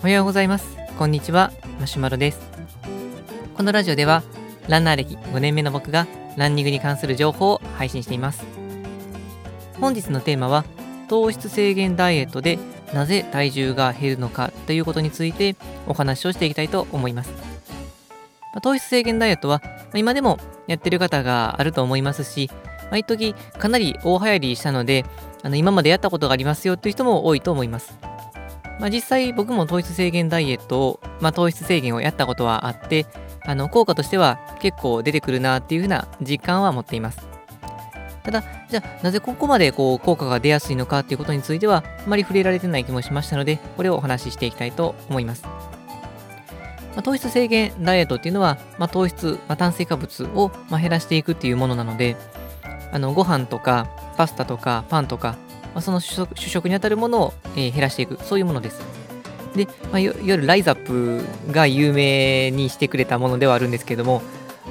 おはようございます。こんにちは。マシュマロです。このラジオではランナー歴5年目の僕がランニングに関する情報を配信しています。本日のテーマは糖質制限ダイエットでなぜ体重が減るのかということについてお話をしていきたいと思います。糖質制限ダイエットは今でもやってる方があると思いますしまあ、一時かなり大流行りしたので、あの今までやったことがありますよっていう人も多いと思います。まあ、実際僕も糖質制限ダイエットを、まあ、糖質制限をやったことはあって、あの効果としては結構出てくるなっていうふうな実感は持っています。ただ、じゃあなぜここまでこう効果が出やすいのかっていうことについてはあまり触れられてない気もしましたので、これをお話ししていきたいと思います。まあ、糖質制限ダイエットっていうのは、まあ、糖質、まあ、炭水化物をま減らしていくっていうものなので、あのご飯とかパスタとかパンとか、まあ、その主食にあたるものを、えー、減らしていく、そういうものです。で、まあ、いわゆるライザップが有名にしてくれたものではあるんですけども、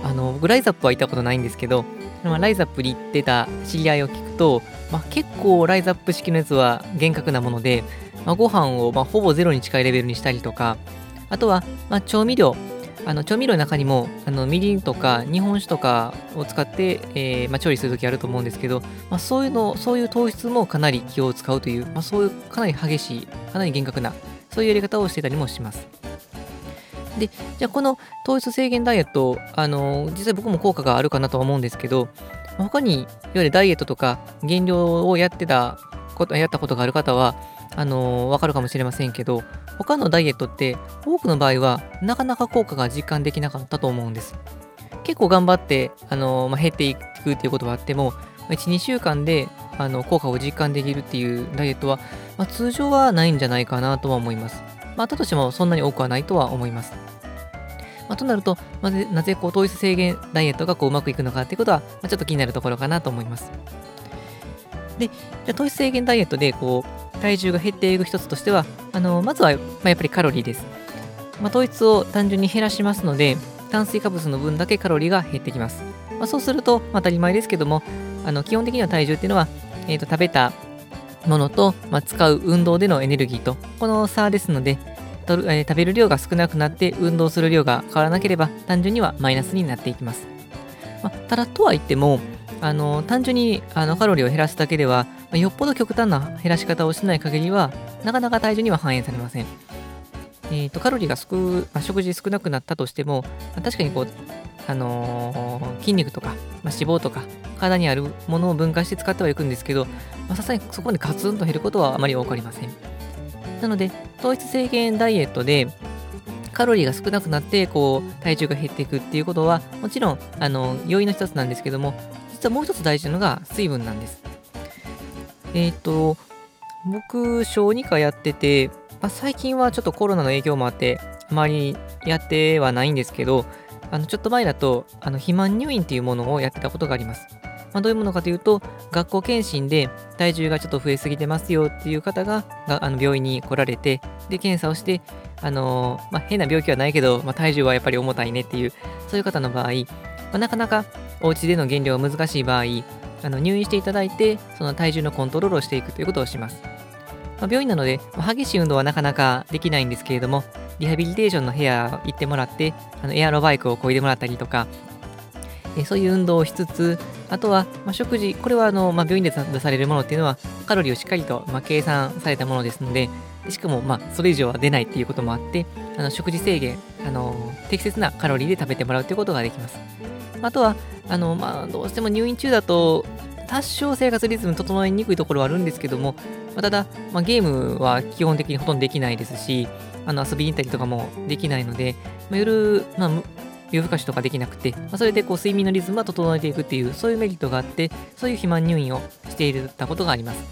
あの僕、ライザップは行ったことないんですけど、まあ、ライザップに行ってた知り合いを聞くと、まあ、結構ライザップ式のやつは厳格なもので、まあ、ご飯をまほぼゼロに近いレベルにしたりとか、あとはま調味料、あの調味料の中にもあのみりんとか日本酒とかを使って、えー、まあ、調理するときあると思うんですけど、まあ、そういうの、そういう糖質もかなり気を使うという、まあ、そういうかなり激しい、かなり厳格な、そういうやり方をしてたりもします。で、じゃあこの糖質制限ダイエット、あの実際僕も効果があるかなとは思うんですけど、他にいわゆるダイエットとか減量をやってたこと、やったことがある方は、あのー、わかるかもしれませんけど、他のダイエットって多くの場合はなかなか効果が実感できなかったと思うんです。結構頑張って、あの、まあ、減っていくっていうことはあっても、1、2週間であの効果を実感できるっていうダイエットは、まあ、通常はないんじゃないかなとは思います。まあ、あったとしてもそんなに多くはないとは思います。まあ、となると、まずなぜこう糖質制限ダイエットがこううまくいくのかっていうことは、まあ、ちょっと気になるところかなと思います。で、じゃ糖質制限ダイエットでこう体重が減っていく一つとしては、あのまずは、まあ、やっぱりカロリーです。まあ、糖質を単純に減らしますので、炭水化物の分だけカロリーが減ってきます。まあ、そうすると、まあ、当たり前ですけども、あの基本的には体重っていうのは、えー、と食べたものと、まあ、使う運動でのエネルギーと、この差ですので、とるえー、食べる量が少なくなって運動する量が変わらなければ単純にはマイナスになっていきます。まあ、ただとは言っても、あの単純にあのカロリーを減らすだけでは、まよっぽど極端な減らし方をしない限りは、なかなか体重には反映されません。えーと、カロリーが少、まあ、食事少なくなったとしても、まあ、確かにこう、あのー、筋肉とか、まあ、脂肪とか、体にあるものを分解して使ってはいくんですけど、さすがにそこまでガツンと減ることはあまり多くありません。なので、糖質制限ダイエットで、カロリーが少なくなって、こう、体重が減っていくっていうことは、もちろん、あの、要因の一つなんですけども、実はもう一つ大事なのが水分なんです。えっ、ー、と、僕、小児科やってて、まあ、最近はちょっとコロナの影響もあって、あまりやってはないんですけど、あのちょっと前だと、あの肥満入院っていうものをやってたことがあります。まあ、どういうものかというと、学校検診で体重がちょっと増えすぎてますよっていう方ががあの病院に来られて、で、検査をして、あのー、まあ、変な病気はないけど、まあ、体重はやっぱり重たいねっていう、そういう方の場合、ま、なかなかお家での減量が難しい場合、あの入院していただいて、その体重のコントロールをしていくということをします。まあ、病院なので、まあ、激しい運動はなかなかできないんですけれども、リハビリテーションの部屋行ってもらって、あのエアロバイクを漕いでもらったりとか、えそういう運動をしつつ、あとは、まあ、食事、これはあの、まあ、病院で出されるものっていうのは、カロリーをしっかりと、ま計算されたものですので、しかも、まあ、それ以上は出ないっていうこともあって、あの食事制限、あの適切なカロリーで食べてもらうということができます。あとは、あの、まあ、どうしても入院中だと、多少生活リズム整えにくいところはあるんですけども、まあ、ただ、まあ、ゲームは基本的にほとんどできないですし、あの遊びに行ったりとかもできないので、まあ、夜、まあ、夜更かしとかできなくて、まあ、それでこう睡眠のリズムは整えていくっていう、そういうメリットがあって、そういう肥満入院をしていたことがあります。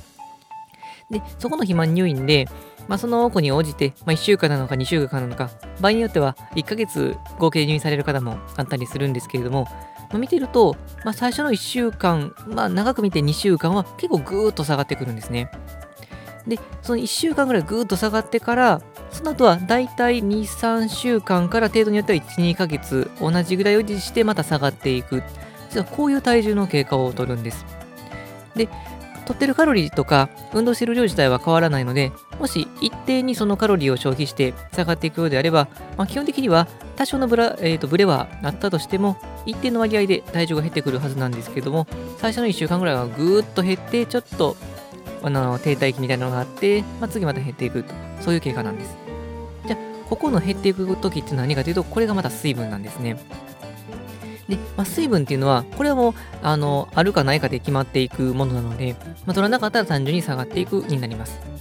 で、そこの肥満入院で、まあ、その子に応じて、まあ、1週間なのか2週間なのか、場合によっては1ヶ月合計入院される方もあったりするんですけれども、まあ、見てると、まあ、最初の1週間、まあ、長く見て2週間は結構ぐーっと下がってくるんですね。で、その1週間ぐらいぐーっと下がってから、その後はだいたい2、3週間から程度によっては1、2ヶ月同じぐらいを維持してまた下がっていく。実はこういう体重の経過をとるんです。で、取ってるカロリーとか運動してる量自体は変わらないので、もし一定にそのカロリーを消費して下がっていくようであれば、まあ、基本的には多少のブラ、えー、とブレはあったとしても、一定の割合で体重が減ってくるはずなんですけども、最初の1週間ぐらいはぐーっと減って、ちょっとあの停滞期みたいなのがあって、まあ、次また減っていくと、そういう経過なんです。じゃあ、ここの減っていく時っていうのは何かというと、これがまた水分なんですね。で、まあ、水分っていうのは、これはもう、あの、あるかないかで決まっていくものなので、まあ、取らなかったら単純に下がっていくになります。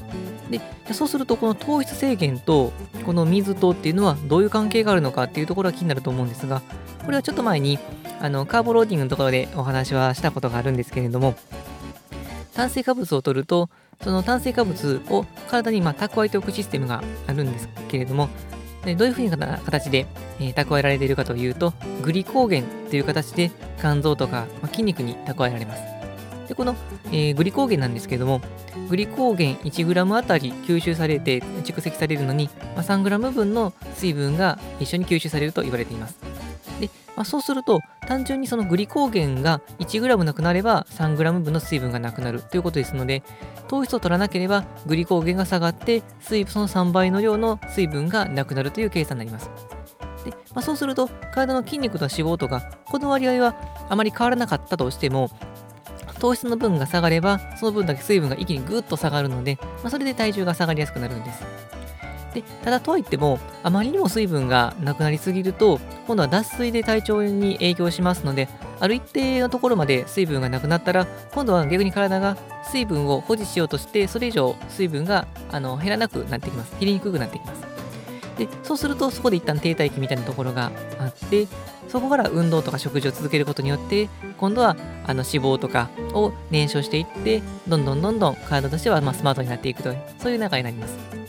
で、そうすると、この糖質制限と、この水とっていうのはどういう関係があるのかっていうところが気になると思うんですが、これはちょっと前に、あの、カーボローディングのところでお話はしたことがあるんですけれども、炭水化物を取ると、その炭水化物を体にま蓄えておくシステムがあるんですけれども、でどういうふうな形で、えー、蓄えられているかというと、グリコーゲンという形で肝臓とか、まあ、筋肉に蓄えられます。でこの、えー、グリコーゲンなんですけども、グリコーゲン 1g あたり吸収されて蓄積されるのに、まあ、3g 分の水分が一緒に吸収されると言われています。で、まあ、そうすると、単純にそのグリコーゲンが 1g なくなれば 3g 分の水分がなくなるということですので、糖質を取らなければグリコーゲンが下がって水その3倍の量の水分がなくなるという計算になります。でまあ、そうすると体の筋肉と脂肪とかこの割合はあまり変わらなかったとしても糖質の分が下がればその分だけ水分が一気にぐっと下がるので、まあ、それで体重が下がりやすくなるんです。でただとはいってもあまりにも水分がなくなりすぎると今度は脱水で体調に影響しますのである一定のところまで水分がなくなったら今度は逆に体が水分を保持しようとしてそれ以上水分があの減らなくなってきます減りにくくなってきますでそうするとそこで一旦停滞期みたいなところがあってそこから運動とか食事を続けることによって今度はあの脂肪とかを燃焼していってどんどんどんどん体としてはまスマートになっていくというそういう流れになります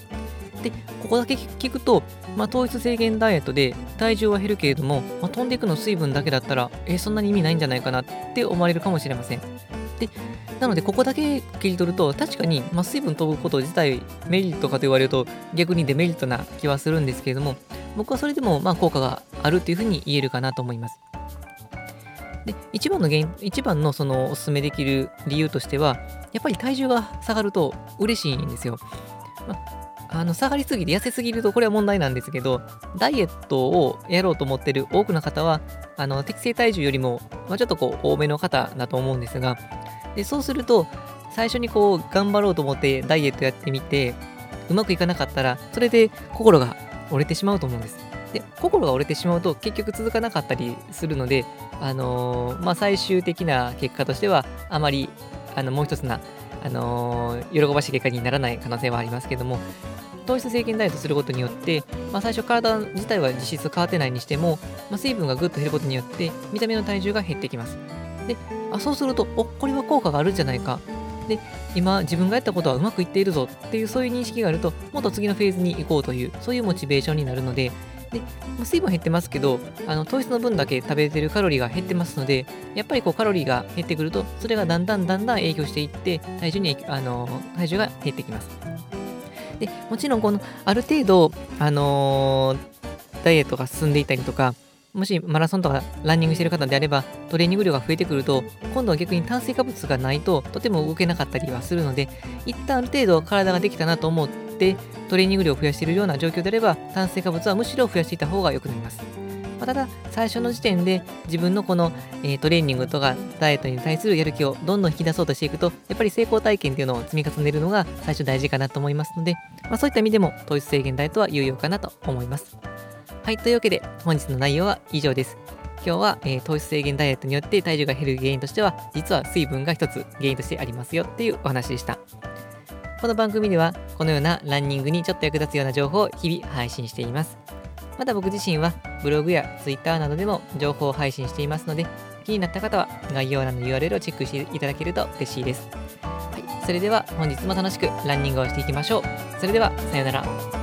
で、ここだけ聞くと、まあ、糖質制限ダイエットで体重は減るけれども、まあ、飛んでいくの水分だけだったら、え、そんなに意味ないんじゃないかなって思われるかもしれません。で、なので、ここだけ切り取ると、確かに、まあ、水分飛ぶこと自体メリットかと言われると逆にデメリットな気はするんですけれども、僕はそれでもまあ効果があるというふうに言えるかなと思います。で一番の原因一番のそのおすすめできる理由としては、やっぱり体重が下がると嬉しいんですよ。まあ、の下がりすぎて痩せすぎるとこれは問題なんですけど、ダイエットをやろうと思ってる多くの方は、あの適正体重よりも、まあ、ちょっとこう多めの方だと思うんですが、でそうすると、最初にこう頑張ろうと思ってダイエットやってみて、うまくいかなかったら、それで心が折れてしまうと思うんです。で、心が折れてしまうと結局続かなかったりするので、あのー、まあ、最終的な結果としては、あまり、あの、もう一つな、あのー、喜ばしい結果にならない可能性はありますけども、糖質制限ダイエットすることによって、まあ、最初体自体は実質変わってないにしても、まあ、水分がぐっと減ることによって見た目の体重が減ってきます。で、あそうすると、おこれは効果があるんじゃないか。で、今自分がやったことはうまくいっているぞっていうそういう認識があると、もっと次のフェーズに行こうという、そういうモチベーションになるので、で、水分減ってますけど、あの糖質の分だけ食べてるカロリーが減ってますので、やっぱりこうカロリーが減ってくると、それがだんだんだんだん影響していって、体重にあの体重が減ってきます。でもちろんこのある程度、あのー、ダイエットが進んでいたりとかもしマラソンとかランニングしてる方であればトレーニング量が増えてくると今度は逆に炭水化物がないととても動けなかったりはするので一旦ある程度体ができたなと思ってトレーニング量を増やしているような状況であれば炭水化物はむしろ増やしていた方が良くなります。まあ、ただ、最初の時点で自分のこの、えー、トレーニングとかダイエットに対するやる気をどんどん引き出そうとしていくと、やっぱり成功体験っていうのを積み重ねるのが最初大事かなと思いますので、まあ、そういった意味でも糖質制限ダイエットは有用かなと思います。はい、というわけで本日の内容は以上です。今日は、えー、糖質制限ダイエットによって体重が減る原因としては、実は水分が一つ原因としてありますよっていうお話でした。この番組では、このようなランニングにちょっと役立つような情報を日々配信しています。また僕自身はブログや Twitter などでも情報を配信していますので、気になった方は概要欄の URL をチェックしていただけると嬉しいです。はい、それでは本日も楽しくランニングをしていきましょう。それでは、さようなら。